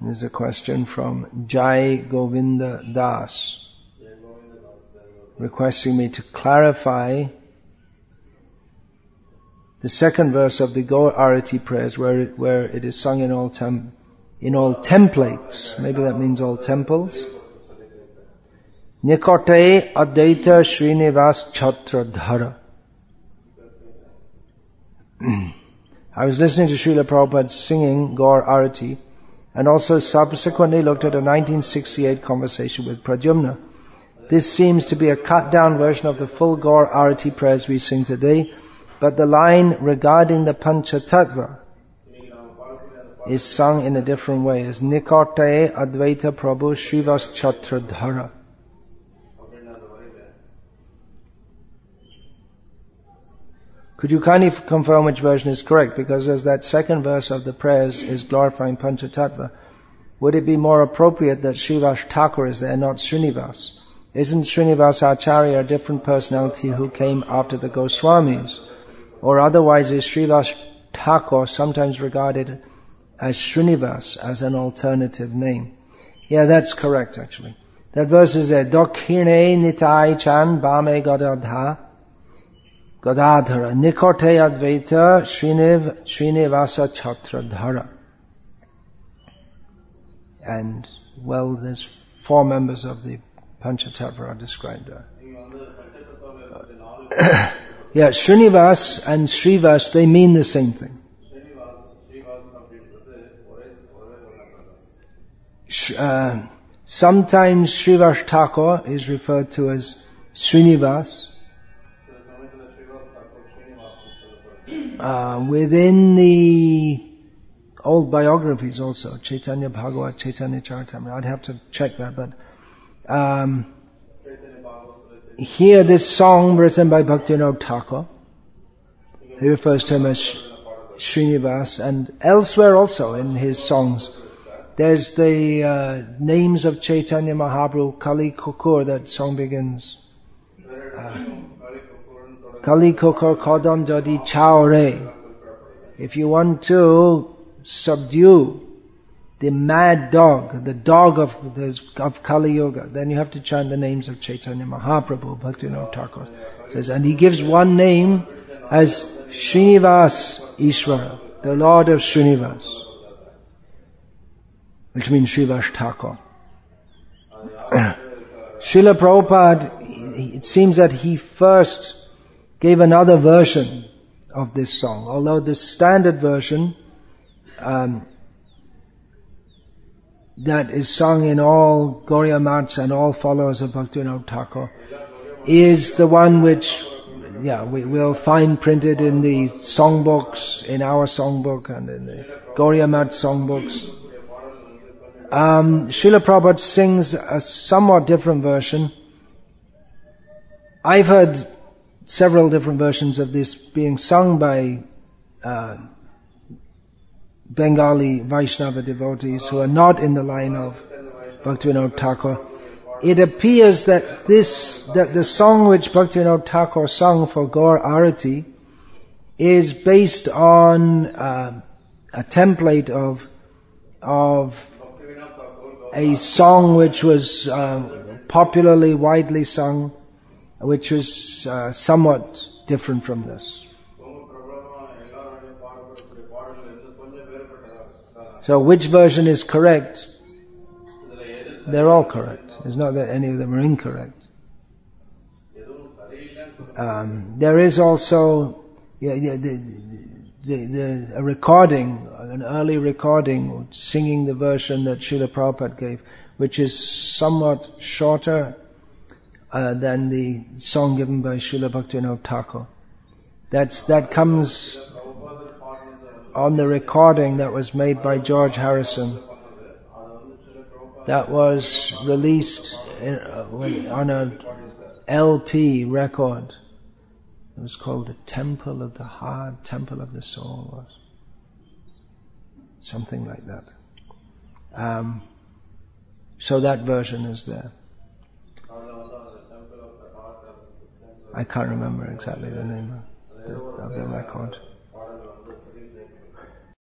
There's a question from Jai Govinda Das requesting me to clarify the second verse of the Gaur Arati prayers where it, where it is sung in all tem- in all templates. Maybe that means all temples. Nikote Advaita Srinivas Chhatradhara. I was listening to Srila Prabhupada singing Gaur Arati and also subsequently looked at a 1968 conversation with Pradyumna. This seems to be a cut down version of the full Gaur Arati prayers we sing today, but the line regarding the Panchatattva is sung in a different way as Nikote Advaita Prabhu Srivas Chhatradhara. Could you kindly confirm which version is correct? Because as that second verse of the prayers is glorifying Panchatattva, would it be more appropriate that Srivas Thakur is there, not Srinivas? Isn't Srinivas Acharya a different personality who came after the Goswamis? Or otherwise is Srivas Thakur sometimes regarded as Srinivas as an alternative name? Yeah, that's correct actually. That verse is there, Dokhine Nitai Chan Bame Gadadha Gadadhara, Nikote Advaita, Sriniv, Srinivasa. And, well, there's four members of the Panchatattva are described there. yeah, Srinivas and Srivas, they mean the same thing. Uh, sometimes Srivas Thakur is referred to as Srinivas, uh, within the old biographies also, Chaitanya Bhagavat, Chaitanya Charitamrita, I'd have to check that, but um, here this song written by Bhaktivinoda Thakur, he refers to him as Srinivas, and elsewhere also in his songs, there's the uh, names of Chaitanya Mahaprabhu, Kali Kukur, that song begins. Uh, Kali Kodam Jadi Chaore. If you want to subdue the mad dog, the dog of, of Kali Yuga, then you have to chant the names of Chaitanya Mahaprabhu, Bhaktivinoda Thakur says, and he gives one name as Srinivas Ishvara, the Lord of Srinivas, which means Srivas Thakur. Srila Prabhupada, it seems that he first gave another version of this song, although the standard version um, that is sung in all Gaudiya Maths and all followers of Bhaktivinoda Thakur is the one which, yeah, we will find printed in the songbooks, in our songbook and in the Gaudiya Math songbooks. Um, Srila Prabhupada sings a somewhat different version. I've heard several different versions of this being sung by uh, Bengali Vaishnava devotees who are not in the line of Bhaktivinoda Thakur. It appears that this, that the song which Bhaktivinoda Thakur sung for Gaur Arati is based on uh, a template of, of a song which was uh, popularly, widely sung, which was uh, somewhat different from this. So which version is correct? They're all correct. It's not that any of them are incorrect. Um, there is also yeah, yeah, the, the, the, a recording, an early recording, singing the version that Srila Prabhupada gave, which is somewhat shorter uh, than the song given by Srila Bhaktivinoda Thakur. That's, that comes on the recording that was made by George Harrison. That was released in, uh, on a LP record. It was called the Temple of the Heart, Temple of the Soul, something like that. Um, so that version is there. I can't remember exactly the name of the, of the record.